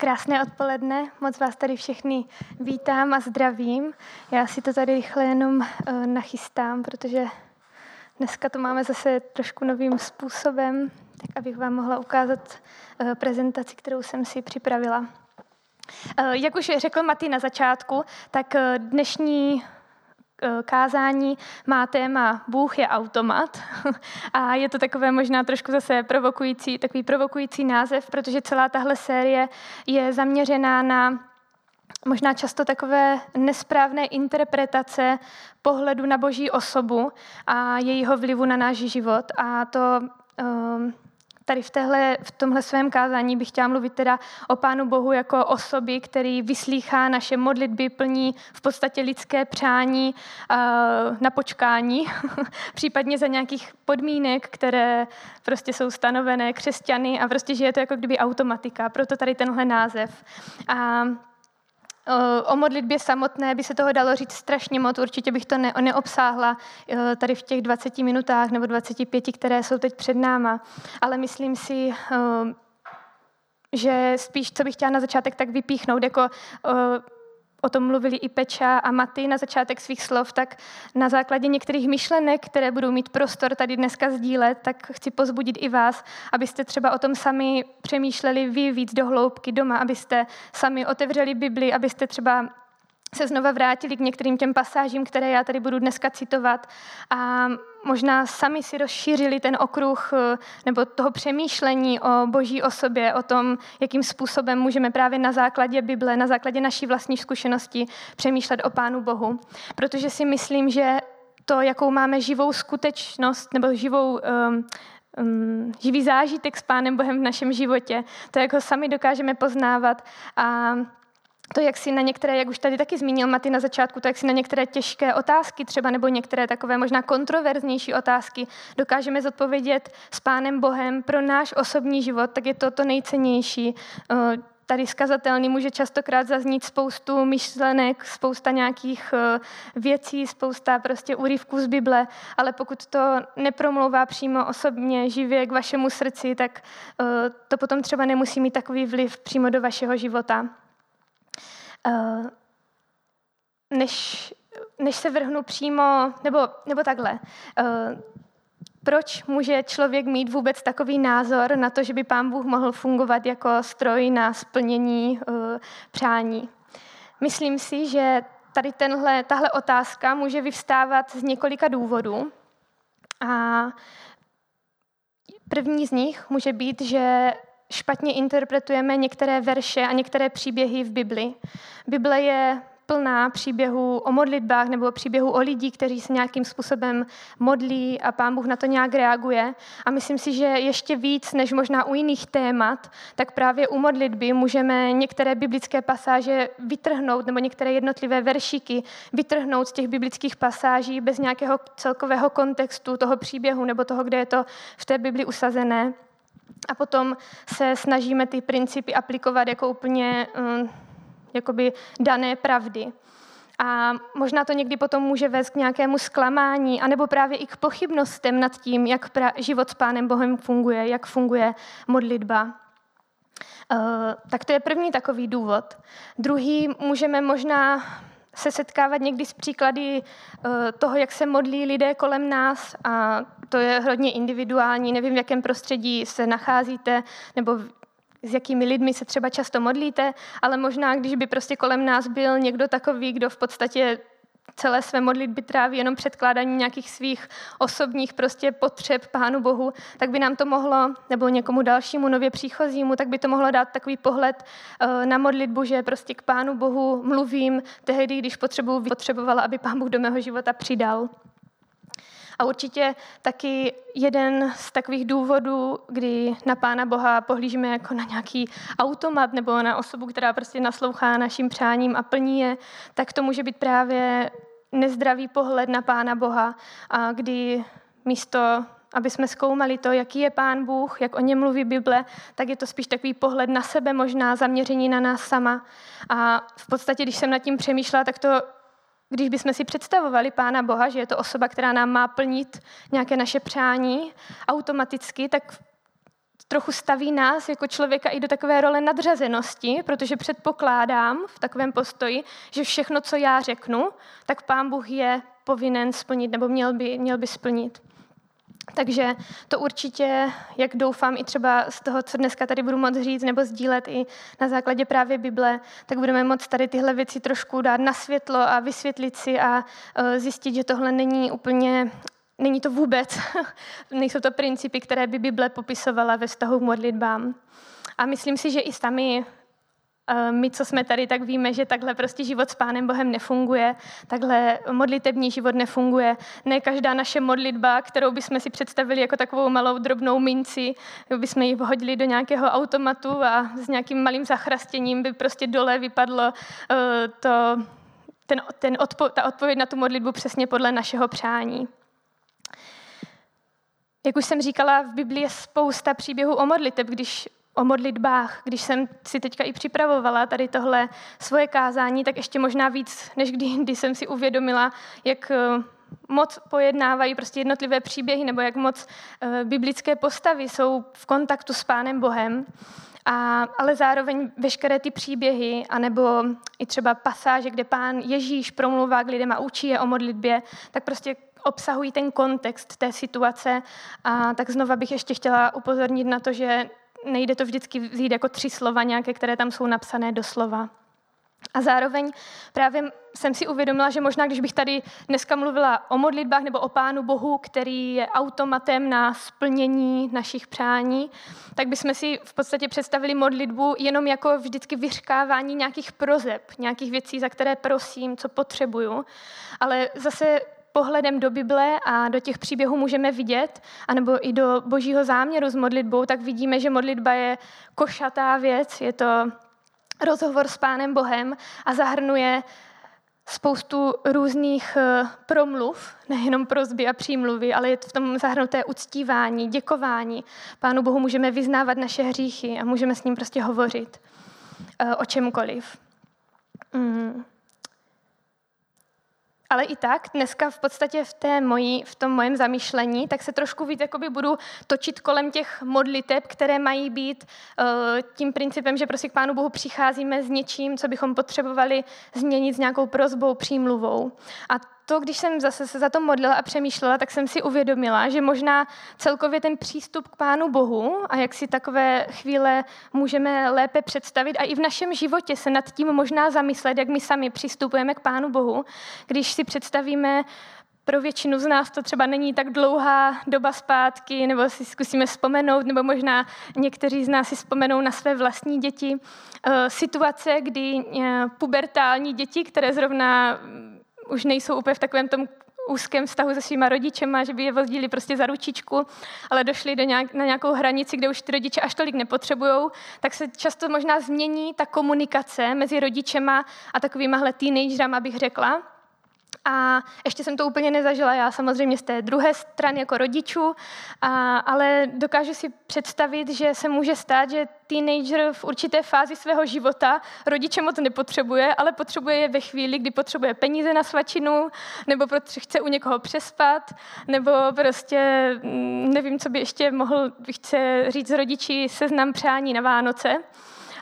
Krásné odpoledne, moc vás tady všechny vítám a zdravím. Já si to tady rychle jenom uh, nachystám, protože dneska to máme zase trošku novým způsobem, tak abych vám mohla ukázat uh, prezentaci, kterou jsem si připravila. Uh, jak už řekl Maty na začátku, tak dnešní Eh, kázání má téma Bůh je automat a je to takové možná trošku zase provokující, takový provokující název, protože celá tahle série je zaměřená na možná často takové nesprávné interpretace pohledu na boží osobu a jejího vlivu na náš život. A to um, tady v, téhle, v tomhle svém kázání bych chtěla mluvit teda o Pánu Bohu jako osoby, který vyslýchá naše modlitby, plní v podstatě lidské přání uh, na počkání, případně za nějakých podmínek, které prostě jsou stanovené křesťany a prostě, že je to jako kdyby automatika, proto tady tenhle název. A O modlitbě samotné by se toho dalo říct strašně moc, určitě bych to ne, neobsáhla e, tady v těch 20 minutách nebo 25, které jsou teď před náma, ale myslím si, e, že spíš, co bych chtěla na začátek tak vypíchnout, jako o tom mluvili i Peča a Maty na začátek svých slov, tak na základě některých myšlenek, které budou mít prostor tady dneska sdílet, tak chci pozbudit i vás, abyste třeba o tom sami přemýšleli vy víc do hloubky doma, abyste sami otevřeli Bibli, abyste třeba se znova vrátili k některým těm pasážím, které já tady budu dneska citovat a možná sami si rozšířili ten okruh eh, nebo toho přemýšlení o boží osobě, o tom, jakým způsobem můžeme právě na základě Bible, na základě naší vlastní zkušenosti přemýšlet o Pánu Bohu. Protože si myslím, že to, jakou máme živou skutečnost nebo živou um, um, živý zážitek s Pánem Bohem v našem životě, to, jak ho sami dokážeme poznávat a to, jak si na některé, jak už tady taky zmínil Maty na začátku, to, jak si na některé těžké otázky třeba, nebo některé takové možná kontroverznější otázky dokážeme zodpovědět s Pánem Bohem pro náš osobní život, tak je to to nejcennější. Eh, tady skazatelný může častokrát zaznít spoustu myšlenek, spousta nějakých eh, věcí, spousta prostě úryvků z Bible, ale pokud to nepromlouvá přímo osobně, živě k vašemu srdci, tak eh, to potom třeba nemusí mít takový vliv přímo do vašeho života. Eh, než, než se vrhnu přímo, nebo, nebo takhle, eh, proč může člověk mít vůbec takový názor na to, že by pán Bůh mohl fungovat jako stroj na splnění eh, přání? Myslím si, že tady tenhle, tahle otázka může vyvstávat z několika důvodů. A první z nich může být, že špatně interpretujeme některé verše a některé příběhy v Bibli. Bible je plná příběhů o modlitbách nebo příběhů o lidí, kteří se nějakým způsobem modlí a pán Bůh na to nějak reaguje. A myslím si, že ještě víc než možná u jiných témat, tak právě u modlitby můžeme některé biblické pasáže vytrhnout nebo některé jednotlivé veršíky vytrhnout z těch biblických pasáží bez nějakého celkového kontextu toho příběhu nebo toho, kde je to v té Bibli usazené. A potom se snažíme ty principy aplikovat jako úplně um, jakoby dané pravdy. A možná to někdy potom může vést k nějakému zklamání, anebo právě i k pochybnostem nad tím, jak život s Pánem Bohem funguje, jak funguje modlitba. Uh, tak to je první takový důvod. Druhý můžeme možná se setkávat někdy s příklady eh, toho, jak se modlí lidé kolem nás a to je hodně individuální. Nevím, v jakém prostředí se nacházíte nebo s jakými lidmi se třeba často modlíte, ale možná, když by prostě kolem nás byl někdo takový, kdo v podstatě celé své modlitby tráví jenom předkládání nějakých svých osobních prostě potřeb Pánu Bohu, tak by nám to mohlo, nebo někomu dalšímu nově příchozímu, tak by to mohlo dát takový pohled eh, na modlitbu, že prostě k Pánu Bohu mluvím tehdy, když potřebuji, potřebovala, aby Pán Bůh do mého života přidal. A určitě taky jeden z takových důvodů, kdy na Pána Boha pohlížíme jako na nějaký automat nebo na osobu, která prostě naslouchá našim přáním a plní je, tak to může být právě nezdravý pohled na Pána Boha, a kdy místo aby jsme zkoumali to, jaký je Pán Bůh, jak o něm mluví Bible, tak je to spíš takový pohled na sebe, možná zaměření na nás sama. A v podstatě, když jsem nad tím přemýšlela, tak to když bychom si představovali Pána Boha, že je to osoba, která nám má plnit nějaké naše přání automaticky, tak trochu staví nás jako člověka i do takové role nadřazenosti, protože předpokládám v takovém postoji, že všechno, co já řeknu, tak pán Bůh je povinen splnit nebo měl by, měl by splnit. Takže to určitě, jak doufám i třeba z toho, co dneska tady budu moct říct nebo sdílet i na základě právě Bible, tak budeme moct tady tyhle věci trošku dát na světlo a vysvětlit si a e, zjistit, že tohle není úplně Není to vůbec, nejsou to principy, které by Bible popisovala ve vztahu k modlitbám. A myslím si, že i sami my, co jsme tady, tak víme, že takhle prostě život s Pánem Bohem nefunguje, takhle modlitební život nefunguje. Ne každá naše modlitba, kterou bychom si představili jako takovou malou drobnou minci, bychom ji vhodili do nějakého automatu a s nějakým malým zachrastěním by prostě dole vypadlo eh, to, ten, ten odpo, ta odpověď na tu modlitbu přesně podle našeho přání. Jak už jsem říkala, v Biblii je spousta příběhů o modliteb. Když o modlitbách. Když jsem si teďka i připravovala tady tohle svoje kázání, tak ještě možná víc, než kdy, kdy jsem si uvědomila, jak eh, moc pojednávají prostě jednotlivé příběhy, nebo jak moc uh, biblické postavy jsou v kontaktu s Pánem Bohem. A, ale zároveň veškeré ty příběhy, anebo i třeba pasáže, kde pán Ježíš promluvá k lidem a učí je o modlitbě, tak prostě obsahují ten kontext té situace. A tak znova bych ještě chtěla upozornit na to, že nejde to vždycky vzít jako tři slova nějaké, které tam jsou napsané do slova. A zároveň právě jsem si uvědomila, že možná, když bych tady dneska mluvila o modlitbách nebo o Pánu Bohu, který je automatem na splnění našich přání, tak bychom si v podstatě představili modlitbu jenom jako vždycky vyřkávání nějakých prozeb, nějakých věcí, za které prosím, co potřebuju. Ale zase pohledem do Bible a do těch příběhů můžeme vidět, anebo i do božího záměru s modlitbou, tak vidíme, že modlitba je košatá věc, je to rozhovor s Pánem Bohem a zahrnuje spoustu různých eh, promluv, nejenom prozby a přímluvy, ale je v tom zahrnuté uctívání, děkování. Pánu Bohu můžeme vyznávat naše hříchy a můžeme s ním prostě hovořit eh, o čemkoliv. Mm. Ale i tak dneska v podstatě v, té mojí, v tom mojem zamýšlení, tak se trošku víc jakoby budu točit kolem těch modliteb, které mají být uh, tím principem, že prostě k Pánu Bohu přicházíme s něčím, co bychom potřebovali změnit s nějakou prozbou, přímluvou. A to, když jsem zase se za to modlila a přemýšlela, tak jsem si uvědomila, že možná celkově ten přístup k Pánu Bohu a jak si takové chvíle můžeme lépe představit a i v našem životě se nad tím možná zamyslet, jak my sami přistupujeme k Pánu Bohu, když si představíme, pro většinu z nás to třeba není tak dlouhá doba zpátky, nebo si zkusíme vzpomenout, nebo možná někteří z nás si vzpomenou na své vlastní děti. Eh, situace, kdy eh, pubertální děti, které zrovna už nejsou úplně v takovém tom úzkém vztahu se svýma rodičema, že by je vozdili prostě za ručičku, ale došli do nějak, na nějakou hranici, kde už ty rodiče až tolik nepotřebují, tak se často možná změní ta komunikace mezi rodičema a takovýmahle teenagerama, bych řekla. A ještě jsem to úplně nezažila já samozřejmě z té druhé strany jako rodičů, a, ale dokážu si představit, že se může stát, že teenager v určité fázi svého života rodiče moc nepotřebuje, ale potřebuje je ve chvíli, kdy potřebuje peníze na svačinu, nebo protože chce u někoho přespat, nebo prostě mm, nevím, co by ještě mohl, chce říct rodiči seznam přání na Vánoce.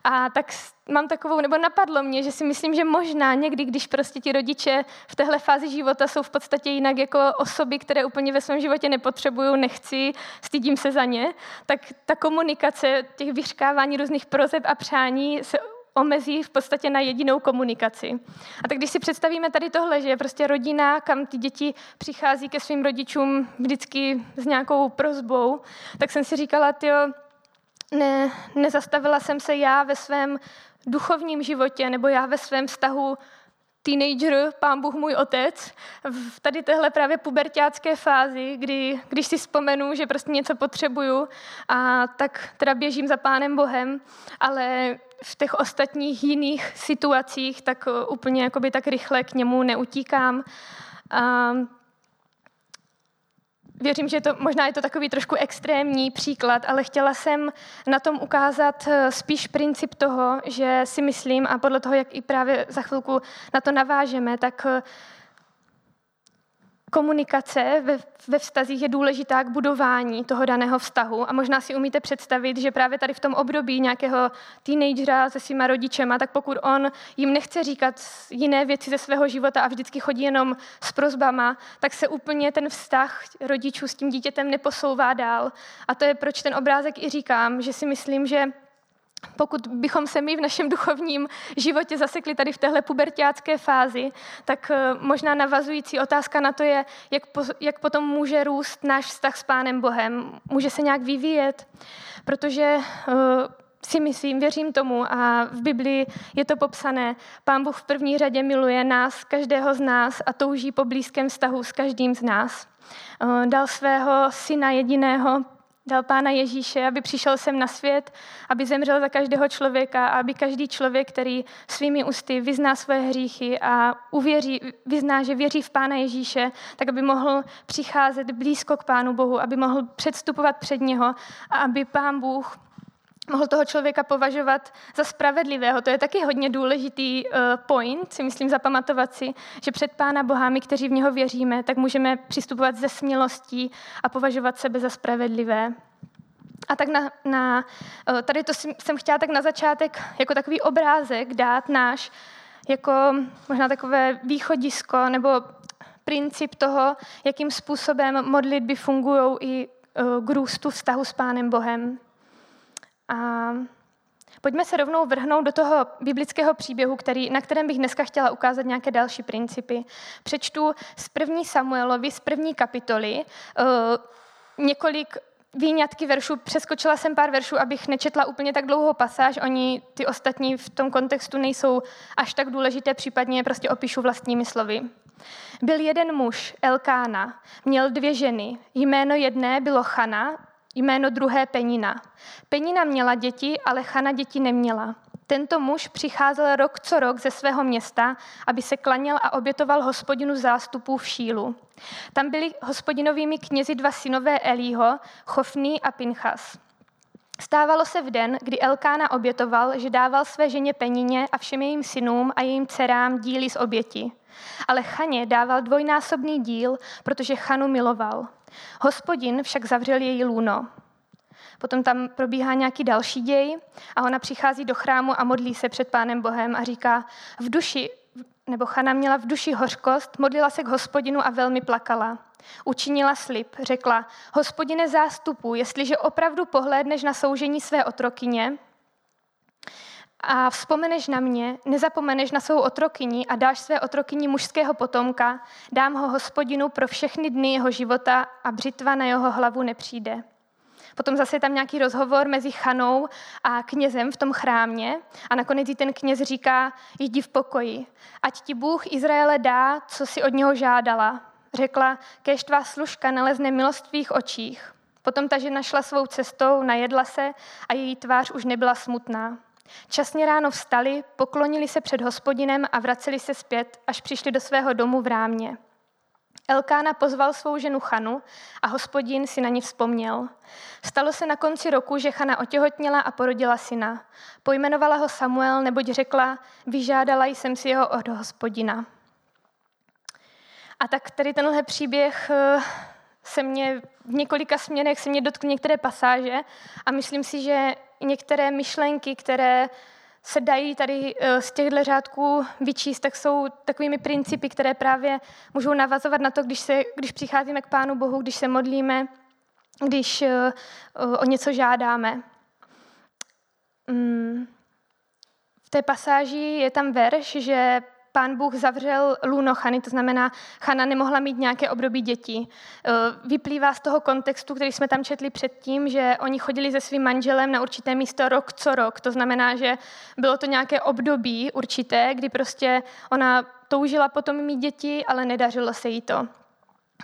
A tak mám takovou, nebo napadlo mě, že si myslím, že možná někdy, když prostě ti rodiče v téhle fázi života jsou v podstatě jinak jako osoby, které úplně ve svém životě nepotřebují, nechci, stydím se za ně, tak ta komunikace, těch vyřkávání různých prozeb a přání se omezí v podstatě na jedinou komunikaci. A tak když si představíme tady tohle, že je prostě rodina, kam ty děti přichází ke svým rodičům vždycky s nějakou prozbou, tak jsem si říkala, tyjo, ne, nezastavila jsem se já ve svém duchovním životě nebo já ve svém vztahu teenager, pán Bůh můj otec, v tady téhle právě pubertácké fázi, kdy, když si vzpomenu, že prostě něco potřebuju, a tak teda běžím za pánem Bohem, ale v těch ostatních jiných situacích tak úplně jakoby tak rychle k němu neutíkám. A Věřím, že to, možná je to takový trošku extrémní příklad, ale chtěla jsem na tom ukázat eh, spíš princip toho, že si myslím, a podle toho, jak i právě za chvilku na to navážeme, tak eh, komunikace ve, ve vztazích je důležitá k budování toho daného vztahu. A možná si umíte představit, že právě tady v tom období nějakého teenagera se svýma rodičema, tak pokud on jim nechce říkat jiné věci ze svého života a vždycky chodí jenom s prozbama, tak se úplně ten vztah rodičů s tím dítětem neposouvá dál. A to je, proč ten obrázek i říkám, že si myslím, že pokud bychom se my v našem duchovním životě zasekli tady v téhle pubertácké fázi, tak eh, možná navazující otázka na to je, jak, po, jak potom může růst náš vztah s Pánem Bohem. Může se nějak vyvíjet, protože uh, si myslím, věřím tomu a v Biblii je to popsané. Pán Bůh v první řadě miluje nás, každého z nás a touží po blízkém vztahu s každým z nás. Uh, dal svého syna jediného Dal Pána Ježíše, aby přišel sem na svět, aby zemřel za každého člověka a aby každý člověk, který svými ústy vyzná svoje hříchy a uvěří, vyzná, že věří v Pána Ježíše, tak aby mohl přicházet blízko k Pánu Bohu, aby mohl předstupovat před něho a aby Pán Bůh mohl toho člověka považovat za spravedlivého. To je taky hodně důležitý uh, point, si myslím zapamatovat si, že před Pána Boha, my, kteří v něho věříme, tak můžeme přistupovat ze smělostí a považovat sebe za spravedlivé. A tak na, na, uh, tady to jsem chtěla tak na začátek jako takový obrázek dát náš jako možná takové východisko nebo princip toho, jakým způsobem modlitby fungují i uh, k růstu vztahu s Pánem Bohem. A pojďme se rovnou vrhnout do toho biblického příběhu, který, na kterém bych dneska chtěla ukázat nějaké další principy. Přečtu z první Samuelovi, z první kapitoly, uh, několik výňatky veršů, přeskočila jsem pár veršů, abych nečetla úplně tak dlouhou pasáž, oni ty ostatní v tom kontextu nejsou až tak důležité, případně je prostě opíšu vlastními slovy. Byl jeden muž, Elkána, měl dvě ženy. Jméno jedné bylo Chana jméno druhé Penina. Penina měla děti, ale Chana děti neměla. Tento muž přicházel rok co rok ze svého města, aby se klaněl a obětoval hospodinu zástupů v Šílu. Tam byli hospodinovými knězi dva synové Elího, Chofný a Pinchas. Stávalo se v den, kdy Elkána obětoval, že dával své ženě Penině a všem jejím synům a jejím dcerám díly z oběti. Ale Chaně dával dvojnásobný díl, protože Chanu miloval. Hospodin však zavřel její lůno. Potom tam probíhá nějaký další děj a ona přichází do chrámu a modlí se před Pánem Bohem a říká, v duši, nebo Chana měla v duši hořkost, modlila se k hospodinu a velmi plakala. Učinila slib, řekla, hospodine zástupu, jestliže opravdu pohlédneš na soužení své otrokyně, a vzpomeneš na mě, nezapomeneš na svou otrokyni a dáš své otrokyni mužského potomka, dám ho hospodinu pro všechny dny jeho života a břitva na jeho hlavu nepřijde. Potom zase je tam nějaký rozhovor mezi Chanou a knězem v tom chrámě a nakonec jí ten kněz říká, jdi v pokoji, ať ti Bůh Izraele dá, co si od něho žádala. Řekla, kež tvá služka nalezne milost v tvých očích. Potom ta žena šla svou cestou, najedla se a její tvář už nebyla smutná. Časně ráno vstali, poklonili se před hospodinem a vraceli se zpět, až přišli do svého domu v rámě. Elkána pozval svou ženu Chanu a hospodin si na ní vzpomněl. Stalo se na konci roku, že Chana otěhotněla a porodila syna. Pojmenovala ho Samuel, neboť řekla, vyžádala jsem si jeho od hospodina. A tak tady tenhle příběh eh, se mě v několika směrech se mě dotkly některé pasáže a myslím si, že některé myšlenky, které se dají tady eh, z těchto řádků vyčíst, tak jsou takovými principy, které právě můžou navazovat na to, když, se, když přicházíme k Pánu Bohu, když se modlíme, když eh, o něco žádáme. Mm. V té pasáži je tam verš, že pán Bůh zavřel lůno Chany, to znamená, Chana nemohla mít nějaké období dětí. E, vyplývá z toho kontextu, který jsme tam četli předtím, že oni chodili se svým manželem na určité místo rok co rok. To znamená, že bylo to nějaké období určité, kdy prostě ona toužila potom mít děti, ale nedařilo se jí to.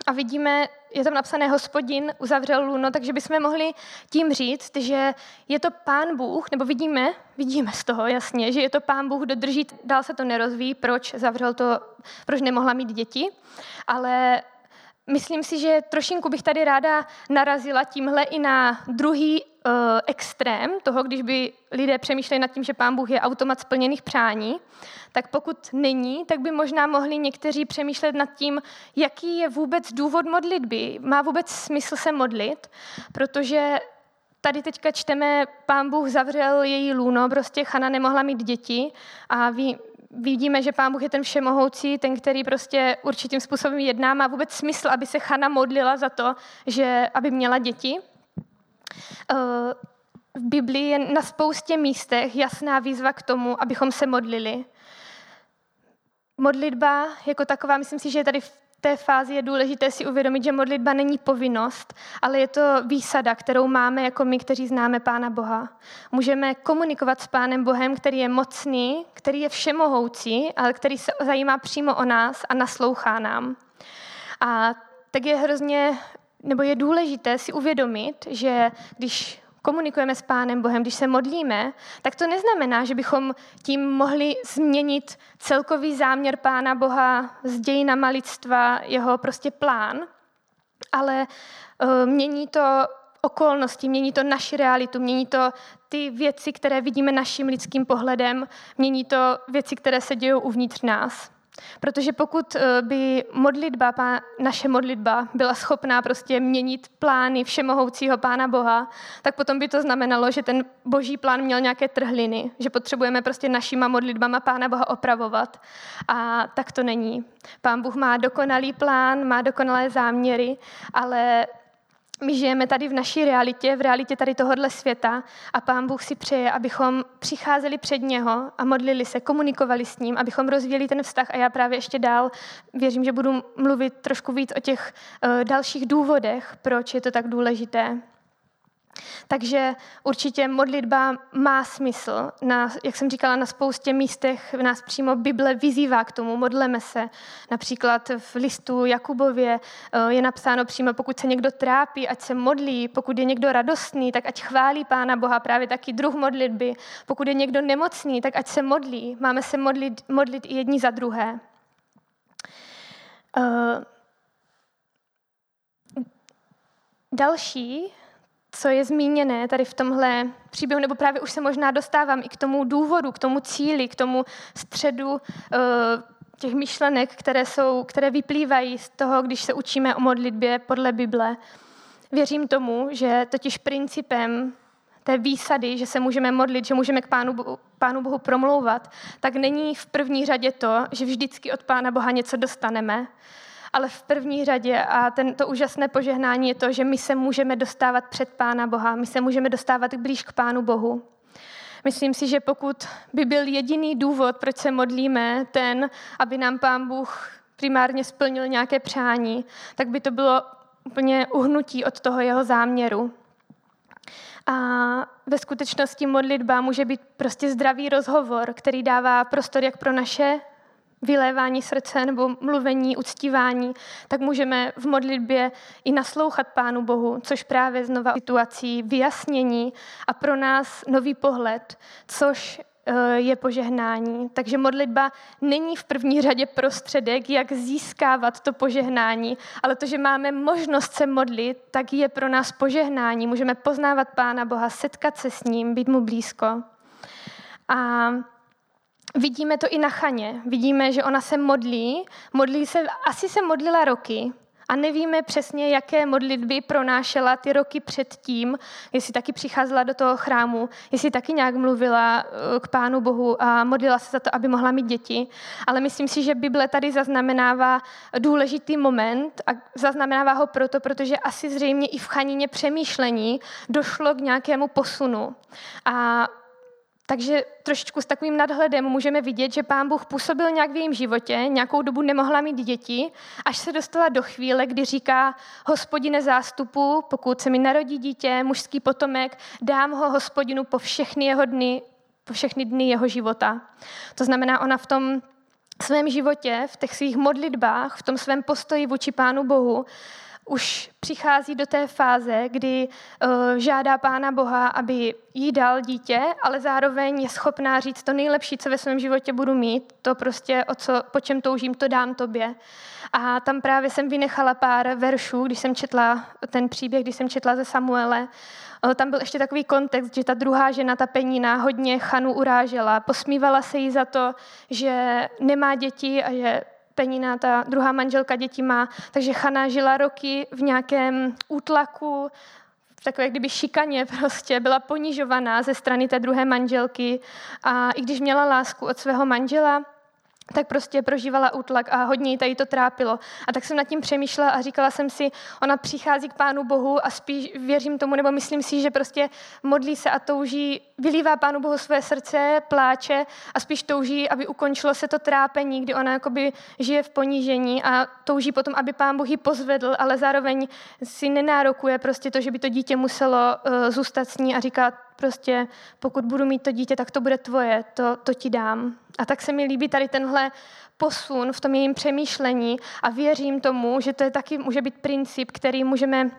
A vidíme, je tam napsané hospodin uzavřel luno, takže bychom mohli tím říct, že je to pán Bůh, nebo vidíme, vidíme z toho jasně, že je to pán Bůh, kdo drží, dál se to nerozvíjí, proč zavřel to, proč nemohla mít děti, ale myslím si, že trošinku bych tady ráda narazila tímhle i na druhý uh, extrém toho, když by lidé přemýšleli nad tím, že pán Bůh je automat splněných přání, tak pokud není, tak by možná mohli někteří přemýšlet nad tím, jaký je vůbec důvod modlitby. Má vůbec smysl se modlit, protože tady teďka čteme, pán Bůh zavřel její lůno, prostě Chana nemohla mít děti a ví, vidíme, že Pán Bůh je ten všemohoucí, ten, který prostě určitým způsobem jedná. Má vůbec smysl, aby se Chana modlila za to, že aby měla děti? Eh, v Biblii je na spoustě místech jasná výzva k tomu, abychom se modlili. Modlitba jako taková, myslím si, že je tady v té fázi je důležité si uvědomit, že modlitba není povinnost, ale je to výsada, kterou máme jako my, kteří známe Pána Boha. Můžeme komunikovat s Pánem Bohem, který je mocný, který je všemohoucí, ale který se zajímá přímo o nás a naslouchá nám. A tak je hrozně, nebo je důležité si uvědomit, že když komunikujeme s Pánem Bohem, když se modlíme, tak to neznamená, že bychom tím mohli změnit celkový záměr Pána Boha z dějina lidstva, jeho prostě plán, ale uh, mění to okolnosti, mění to naši realitu, mění to ty věci, které vidíme naším lidským pohledem, mění to věci, které se dějí uvnitř nás. Protože pokud eh, by modlitba, naše modlitba byla schopná prostě měnit plány všemohoucího Pána Boha, tak potom by to znamenalo, že ten boží plán měl nějaké trhliny, že potřebujeme prostě našima modlitbama Pána Boha opravovat. A tak to není. Pán Bůh má dokonalý plán, má dokonalé záměry, ale my žijeme tady v naší realitě, v realitě tady tohohle světa a Pán Bůh si přeje, abychom přicházeli před něho a modlili se, komunikovali s ním, abychom rozvíjeli ten vztah a já právě ještě dál věřím, že budu mluvit trošku víc o těch uh, dalších důvodech, proč je to tak důležité. Takže určitě modlitba má smysl. Na, jak jsem říkala, na spoustě místech nás přímo Bible vyzývá k tomu, modleme se. Například v listu Jakubově eh, je napsáno přímo, pokud se někdo trápí, ať se modlí, pokud je někdo radostný, tak ať chválí Pána Boha, právě taky druh modlitby. Pokud je někdo nemocný, tak ať se modlí. Máme se modlit, modlit i jedni za druhé. Uh, další co je zmíněné tady v tomhle příběhu, nebo právě už se možná dostávám i k tomu důvodu, k tomu cíli, k tomu středu uh, těch myšlenek, které, jsou, které vyplývají z toho, když se učíme o modlitbě podle Bible. Věřím tomu, že totiž principem té výsady, že se můžeme modlit, že můžeme k Pánu, Bohu, Pánu Bohu promlouvat, tak není v první řadě to, že vždycky od Pána Boha něco dostaneme, ale v první řadě a ten, to úžasné požehnání je to, že my se můžeme dostávat před Pána Boha, my se můžeme dostávat blíž k Pánu Bohu. Myslím si, že pokud by byl jediný důvod, proč se modlíme, ten, aby nám Pán Bůh primárně splnil nějaké přání, tak by to bylo úplně uhnutí od toho jeho záměru. A ve skutečnosti modlitba může být prostě zdravý rozhovor, který dává prostor jak pro naše vylévání srdce nebo mluvení, uctívání, tak můžeme v modlitbě i naslouchat Pánu Bohu, což právě znova situací vyjasnění a pro nás nový pohled, což eh, je požehnání. Takže modlitba není v první řadě prostředek, jak získávat to požehnání, ale to, že máme možnost se modlit, tak je pro nás požehnání. Můžeme poznávat Pána Boha, setkat se s ním, být mu blízko. A Vidíme to i na Chaně. Vidíme, že ona se modlí. Modlí se, asi se modlila roky, a nevíme přesně, jaké modlitby pronášela ty roky předtím, jestli taky přicházela do toho chrámu, jestli taky nějak mluvila eh, k Pánu Bohu a modlila se za to, aby mohla mít děti. Ale myslím si, že Bible tady zaznamenává důležitý moment a zaznamenává ho proto, protože asi zřejmě i v chanině přemýšlení došlo k nějakému posunu. A takže trošičku s takovým nadhledem můžeme vidět, že pán Bůh působil nějak v jejím životě, nějakou dobu nemohla mít děti, až se dostala do chvíle, kdy říká hospodine zástupu, pokud se mi narodí dítě, mužský potomek, dám ho hospodinu po všechny jeho dny, po všechny dny jeho života. To znamená, ona v tom svém životě, v těch svých modlitbách, v tom svém postoji vůči Pánu Bohu, už přichází do té fáze, kdy uh, žádá Pána Boha, aby jí dal dítě, ale zároveň je schopná říct to nejlepší, co ve svém životě budu mít, to prostě, o co, po čem toužím, to dám tobě. A tam právě jsem vynechala pár veršů, když jsem četla ten příběh, když jsem četla ze Samuele. Uh, tam byl ještě takový kontext, že ta druhá žena, ta penína, hodně Chanu urážela. Posmívala se jí za to, že nemá děti a že Penina, ta druhá manželka děti má, takže Chana žila roky v nějakém útlaku, v takové kdyby šikaně prostě, byla ponižovaná ze strany té druhé manželky. A i když měla lásku od svého manžela, tak prostě prožívala útlak a hodně jí tady to trápilo. A tak jsem nad tím přemýšlela a říkala jsem si, ona přichází k Pánu Bohu a spíš věřím tomu, nebo myslím si, že prostě modlí se a touží, vylívá Pánu Bohu své srdce, pláče a spíš touží, aby ukončilo se to trápení, kdy ona jakoby žije v ponížení a touží potom, aby Pán Boh ji pozvedl, ale zároveň si nenárokuje prostě to, že by to dítě muselo uh, zůstat s ní a říká, prostě pokud budu mít to dítě, tak to bude tvoje, to, to ti dám. A tak se mi líbí tady tenhle posun v tom jejím přemýšlení a věřím tomu, že to je taky může být princip, který můžeme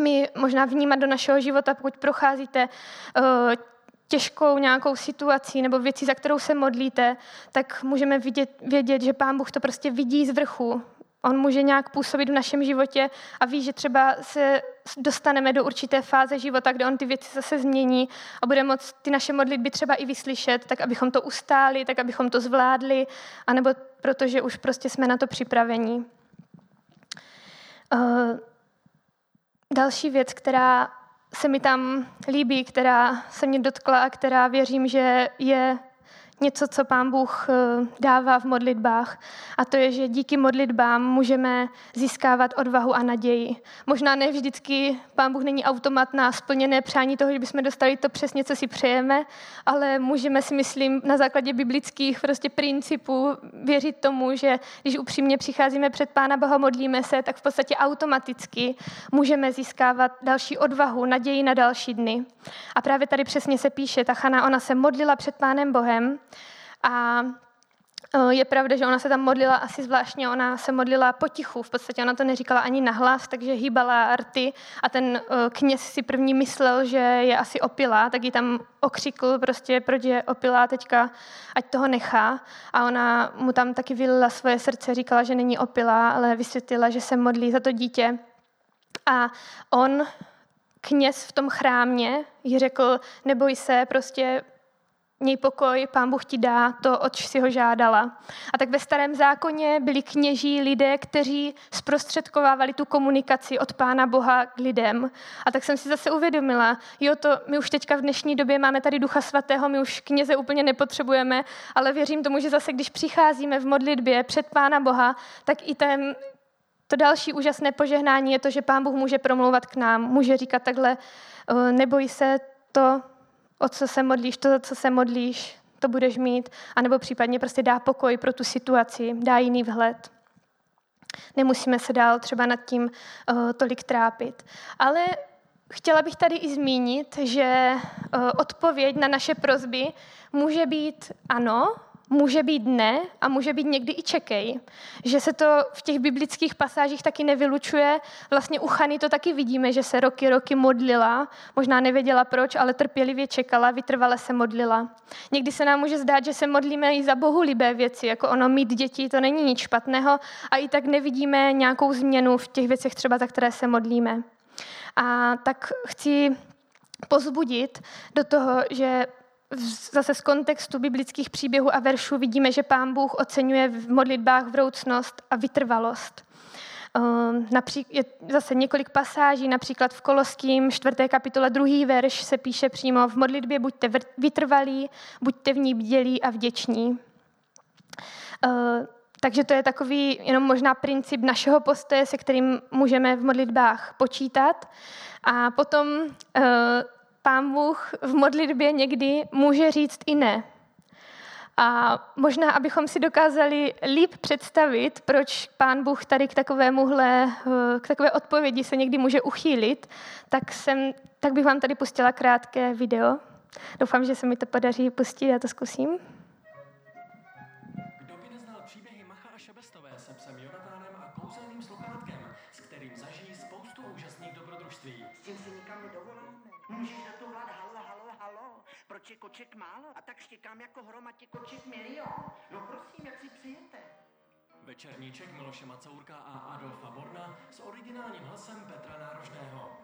my možná vnímat do našeho života, pokud procházíte uh, těžkou nějakou situací nebo věcí, za kterou se modlíte, tak můžeme vidět, vědět, že Pán Bůh to prostě vidí z vrchu. On může nějak působit v našem životě a ví, že třeba se dostaneme do určité fáze života, kde on ty věci zase změní a bude moct ty naše modlitby třeba i vyslyšet, tak abychom to ustáli, tak abychom to zvládli, anebo protože už prostě jsme na to připravení. Uh, další věc, která se mi tam líbí, která se mě dotkla a která věřím, že je něco, co Pán Bůh eh, dává v modlitbách. A to je, že díky modlitbám můžeme získávat odvahu a naději. Možná ne vždycky Pán Bůh není automat na splněné přání toho, že bychom dostali to přesně, co si přejeme, ale můžeme si, myslím, na základě biblických prostě principů věřit tomu, že když upřímně přicházíme před Pána Boha, modlíme se, tak v podstatě automaticky můžeme získávat další odvahu, naději na další dny. A právě tady přesně se píše, ta Chana, ona se modlila před Pánem Bohem a e, je pravda, že ona se tam modlila asi zvláštně, ona se modlila potichu, v podstatě ona to neříkala ani nahlas, takže hýbala rty a ten e, kněz si první myslel, že je asi opilá, tak ji tam okřikl prostě, proč je opilá teďka, ať toho nechá. A ona mu tam taky vylila svoje srdce, říkala, že není opilá, ale vysvětlila, že se modlí za to dítě. A on, kněz v tom chrámě, jí řekl, neboj se, prostě měj pokoj, pán Bůh ti dá to, oč si ho žádala. A tak ve starém zákoně byli kněží lidé, kteří zprostředkovávali tu komunikaci od pána Boha k lidem. A tak jsem si zase uvědomila, jo, to my už teďka v dnešní době máme tady Ducha Svatého, my už kněze úplně nepotřebujeme, ale věřím tomu, že zase, když přicházíme v modlitbě před pána Boha, tak i ten, to další úžasné požehnání je to, že Pán Bůh může promlouvat k nám, může říkat takhle, neboj se, to o co se modlíš, to, co se modlíš, to budeš mít, anebo případně prostě dá pokoj pro tu situaci, dá jiný vhled. Nemusíme se dál třeba nad tím uh, tolik trápit. Ale chtěla bych tady i zmínit, že uh, odpověď na naše prozby může být ano, může být ne a může být někdy i čekej. Že se to v těch biblických pasážích taky nevylučuje. Vlastně u Chany to taky vidíme, že se roky, roky modlila. Možná nevěděla proč, ale trpělivě čekala, vytrvale se modlila. Někdy se nám může zdát, že se modlíme i za bohulibé věci, jako ono mít děti, to není nic špatného a i tak nevidíme nějakou změnu v těch věcech třeba, za které se modlíme. A tak chci pozbudit do toho, že zase z kontextu biblických příběhů a veršů vidíme, že Pán Bůh oceňuje v modlitbách vroucnost a vytrvalost. Ehm, je zase několik pasáží, například v Koloským 4. kapitole 2. verš se píše přímo v modlitbě buďte vytrvalí, buďte v ní bdělí a vděční. Ehm, takže to je takový jenom možná princip našeho postoje, se kterým můžeme v modlitbách počítat. A potom ehm, pán Bůh v modlitbě někdy může říct i ne. A možná, abychom si dokázali líp představit, proč pán Bůh tady k takovémuhle, k takové odpovědi se někdy může uchýlit, tak, jsem, tak bych vám tady pustila krátké video. Doufám, že se mi to podaří pustit, já to zkusím. Je koček málo a tak štěkám jako hromadě koček milion. No prosím, jak si přijete? Večerníček Miloše Macourka a Adolfa Borna s originálním hlasem Petra Nárožného.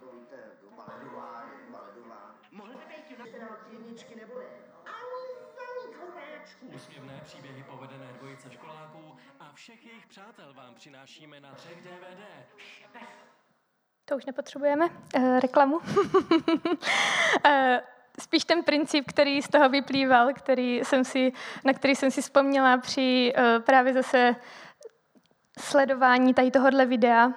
To víte, baledová je baledová. Mohl by být na teda od jedničky nebude. Úsměvné příběhy povedené dvojice školáků a všech jejich přátel vám přinášíme na třech DVD. To už nepotřebujeme. E, reklamu. e, spíš ten princip, který z toho vyplýval, který jsem si, na který jsem si vzpomněla při e, právě zase sledování tady tohohle videa,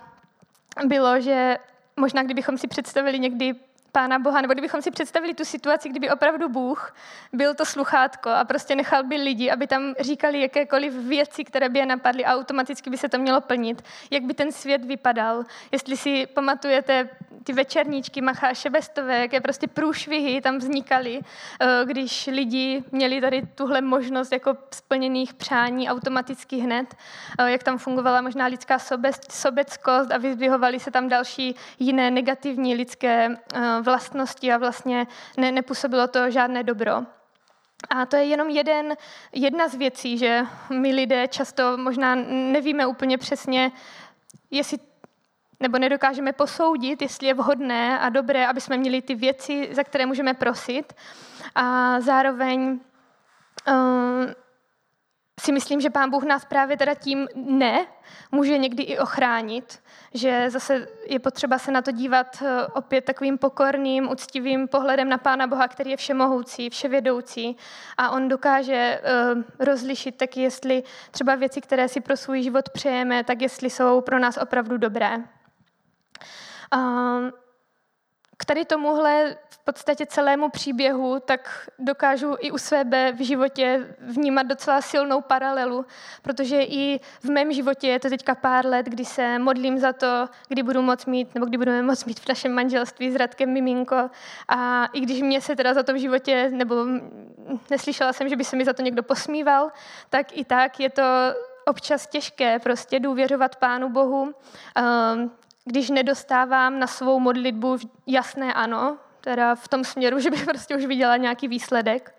bylo, že možná kdybychom si představili někdy Pána Boha, nebo kdybychom si představili tu situaci, kdyby opravdu Bůh byl to sluchátko a prostě nechal by lidi, aby tam říkali jakékoliv věci, které by je napadly a automaticky by se to mělo plnit, jak by ten svět vypadal. Jestli si pamatujete ty večerníčky Macháše Bestové, jaké prostě průšvihy tam vznikaly, eh, když lidi měli tady tuhle možnost jako splněných přání automaticky hned, eh, jak tam fungovala možná lidská sobeckost a vyzdvihovaly se tam další jiné negativní lidské eh, vlastnosti a vlastně ne, nepůsobilo to žádné dobro. A to je jenom jeden, jedna z věcí, že my lidé často možná nevíme úplně přesně, jestli nebo nedokážeme posoudit, jestli je vhodné a dobré, aby jsme měli ty věci, za které můžeme prosit. A zároveň uh, si myslím, že Pán Bůh nás právě teda tím ne může někdy i ochránit, že zase je potřeba se na to dívat eh, opět takovým pokorným, uctivým pohledem na Pána Boha, který je všemohoucí, vševědoucí a on dokáže uh, rozlišit taky, jestli třeba věci, které si pro svůj život přejeme, tak jestli jsou pro nás opravdu dobré. K tady tomuhle v podstatě celému příběhu, tak dokážu i u sebe v životě vnímat docela silnou paralelu, protože i v mém životě je to teďka pár let, kdy se modlím za to, kdy budu moc mít, nebo kdy budeme moc mít v našem manželství s Radkem miminko. A i když mě se teda za to v životě, nebo neslyšela jsem, že by se mi za to někdo posmíval, tak i tak je to občas těžké prostě důvěřovat Pánu Bohu, ehm, když nedostávám na svou modlitbu jasné ano, teda v tom směru, že bych prostě už viděla nějaký výsledek.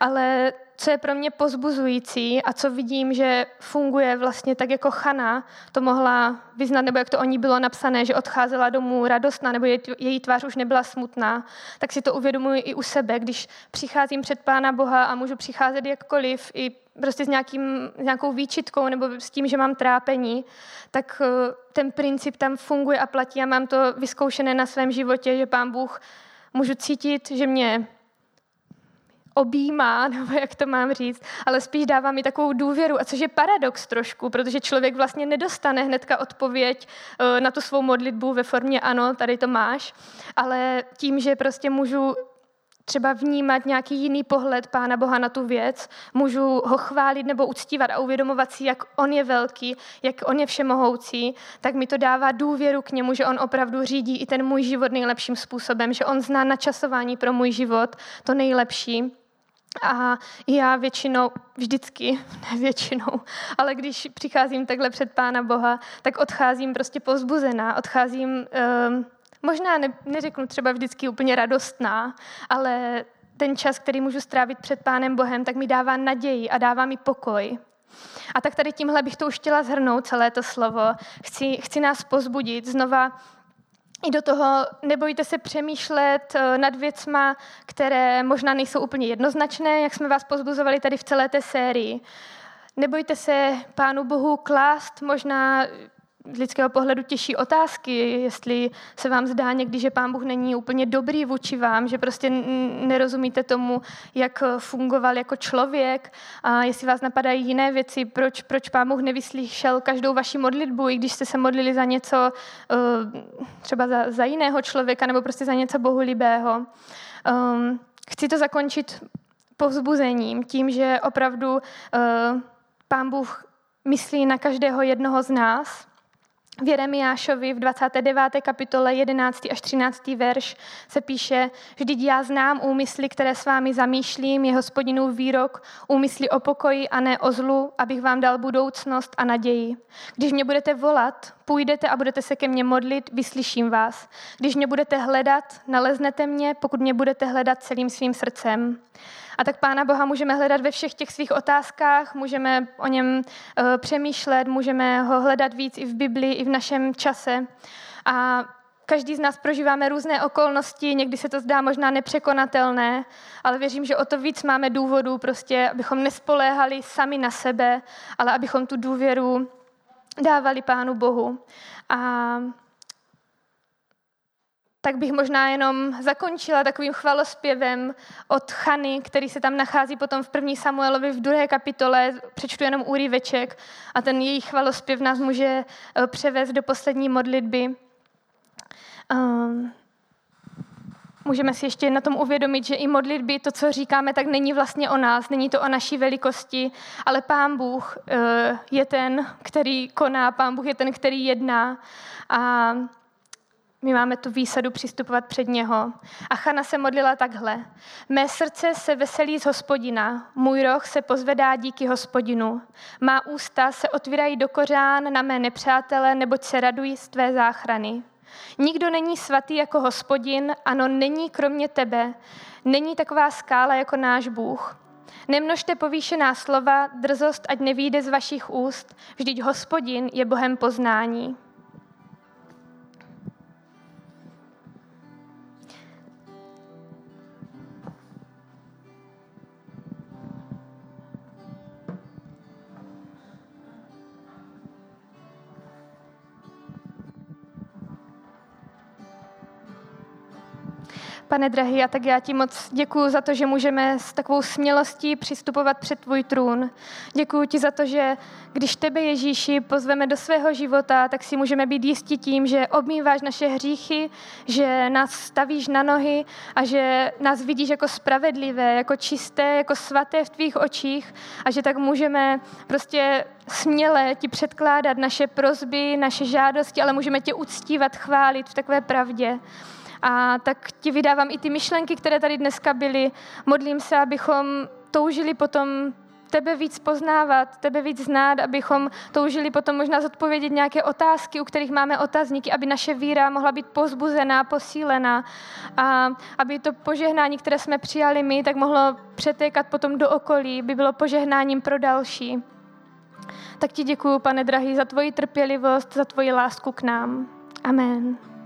Ale co je pro mě pozbuzující a co vidím, že funguje vlastně tak jako Chana to mohla vyznat, nebo jak to o ní bylo napsané, že odcházela domů radostná, nebo její tvář už nebyla smutná, tak si to uvědomuji i u sebe, když přicházím před Pána Boha a můžu přicházet jakkoliv, i prostě s, nějakým, s nějakou výčitkou nebo s tím, že mám trápení, tak eh, ten princip tam funguje a platí a mám to vyzkoušené na svém životě, že Pán Bůh můžu cítit, že mě objímá, nebo jak to mám říct, ale spíš dává mi takovou důvěru, a což je paradox trošku, protože člověk vlastně nedostane hnedka odpověď eh, na tu svou modlitbu ve formě ano, tady to máš, ale tím, že prostě můžu třeba vnímat nějaký jiný pohled Pána Boha na tu věc, můžu ho chválit nebo uctívat a uvědomovat si, jak on je velký, jak on je všemohoucí, tak mi to dává důvěru k němu, že on opravdu řídí i ten můj život nejlepším způsobem, že on zná načasování pro můj život to nejlepší. A já většinou, vždycky, ne většinou, ale když přicházím takhle před Pána Boha, tak odcházím prostě pozbuzená, odcházím um, možná ne, neřeknu třeba vždycky úplně radostná, ale ten čas, který můžu strávit před Pánem Bohem, tak mi dává naději a dává mi pokoj. A tak tady tímhle bych to už chtěla zhrnout, celé to slovo. Chci, chci nás pozbudit znova i do toho nebojte se přemýšlet eh, nad věcma, které možná nejsou úplně jednoznačné, jak jsme vás pozbuzovali tady v celé té sérii. Nebojte se Pánu Bohu klást možná z lidského pohledu těžší otázky, jestli se vám zdá někdy, že Pán Bůh není úplně dobrý vůči vám, že prostě nerozumíte tomu, jak fungoval jako člověk, a jestli vás napadají jiné věci, proč, proč Pán Bůh nevyslyšel každou vaši modlitbu, i když jste se modlili za něco, eh, třeba za, za jiného člověka, nebo prostě za něco bohulibého. Um, chci to zakončit povzbuzením, tím, že opravdu uh, Pán Bůh myslí na každého jednoho z nás v Jeremiášovi v 29. kapitole 11. až 13. verš se píše, vždyť já znám úmysly, které s vámi zamýšlím, je hospodinův výrok, úmysly o pokoji a ne o zlu, abych vám dal budoucnost a naději. Když mě budete volat, půjdete a budete se ke mně modlit, vyslyším vás. Když mě budete hledat, naleznete mě, pokud mě budete hledat celým svým srdcem. A tak Pána Boha můžeme hledat ve všech těch svých otázkách, můžeme o něm uh, přemýšlet, můžeme ho hledat víc i v Biblii, i v našem čase. A Každý z nás prožíváme různé okolnosti, někdy se to zdá možná nepřekonatelné, ale věřím, že o to víc máme důvodů, prostě, abychom nespoléhali sami na sebe, ale abychom tu důvěru dávali Pánu Bohu. A tak bych možná jenom zakončila takovým chvalospěvem od Chany, který se tam nachází potom v první Samuelovi v druhé kapitole. Přečtu jenom úryveček a ten její chvalospěv nás může eh, převést do poslední modlitby. Um, můžeme si ještě na tom uvědomit, že i modlitby, to, co říkáme, tak není vlastně o nás, není to o naší velikosti, ale Pán Bůh uh, je ten, který koná, Pán Bůh je ten, který jedná a my máme tu výsadu přistupovat před něho. A Chana se modlila takhle. Mé srdce se veselí z hospodina, můj roh se pozvedá díky hospodinu. Má ústa se otvírají do kořán na mé nepřátele, neboť se radují z tvé záchrany. Nikdo není svatý jako hospodin, ano, není kromě tebe. Není taková skála jako náš Bůh. Nemnožte povýšená slova, drzost, ať nevíde z vašich úst, vždyť hospodin je Bohem poznání. Pane drahý, a tak já ti moc děkuji za to, že můžeme s takovou smělostí přistupovat před tvůj trůn. Děkuji ti za to, že když tebe Ježíši pozveme do svého života, tak si můžeme být jistí tím, že obmýváš naše hříchy, že nás stavíš na nohy a že nás vidíš jako spravedlivé, jako čisté, jako svaté v tvých očích a že tak můžeme prostě směle ti předkládat naše prozby, naše žádosti, ale můžeme tě uctívat, chválit v takové pravdě. A tak ti vydávám i ty myšlenky, které tady dneska byly. Modlím se, abychom toužili potom tebe víc poznávat, tebe víc znát, abychom toužili potom možná zodpovědět nějaké otázky, u kterých máme otazníky, aby naše víra mohla být pozbuzená, posílená a aby to požehnání, které jsme přijali my, tak mohlo přetékat potom do okolí, by bylo požehnáním pro další. Tak ti děkuji, pane drahý, za tvoji trpělivost, za tvoji lásku k nám. Amen.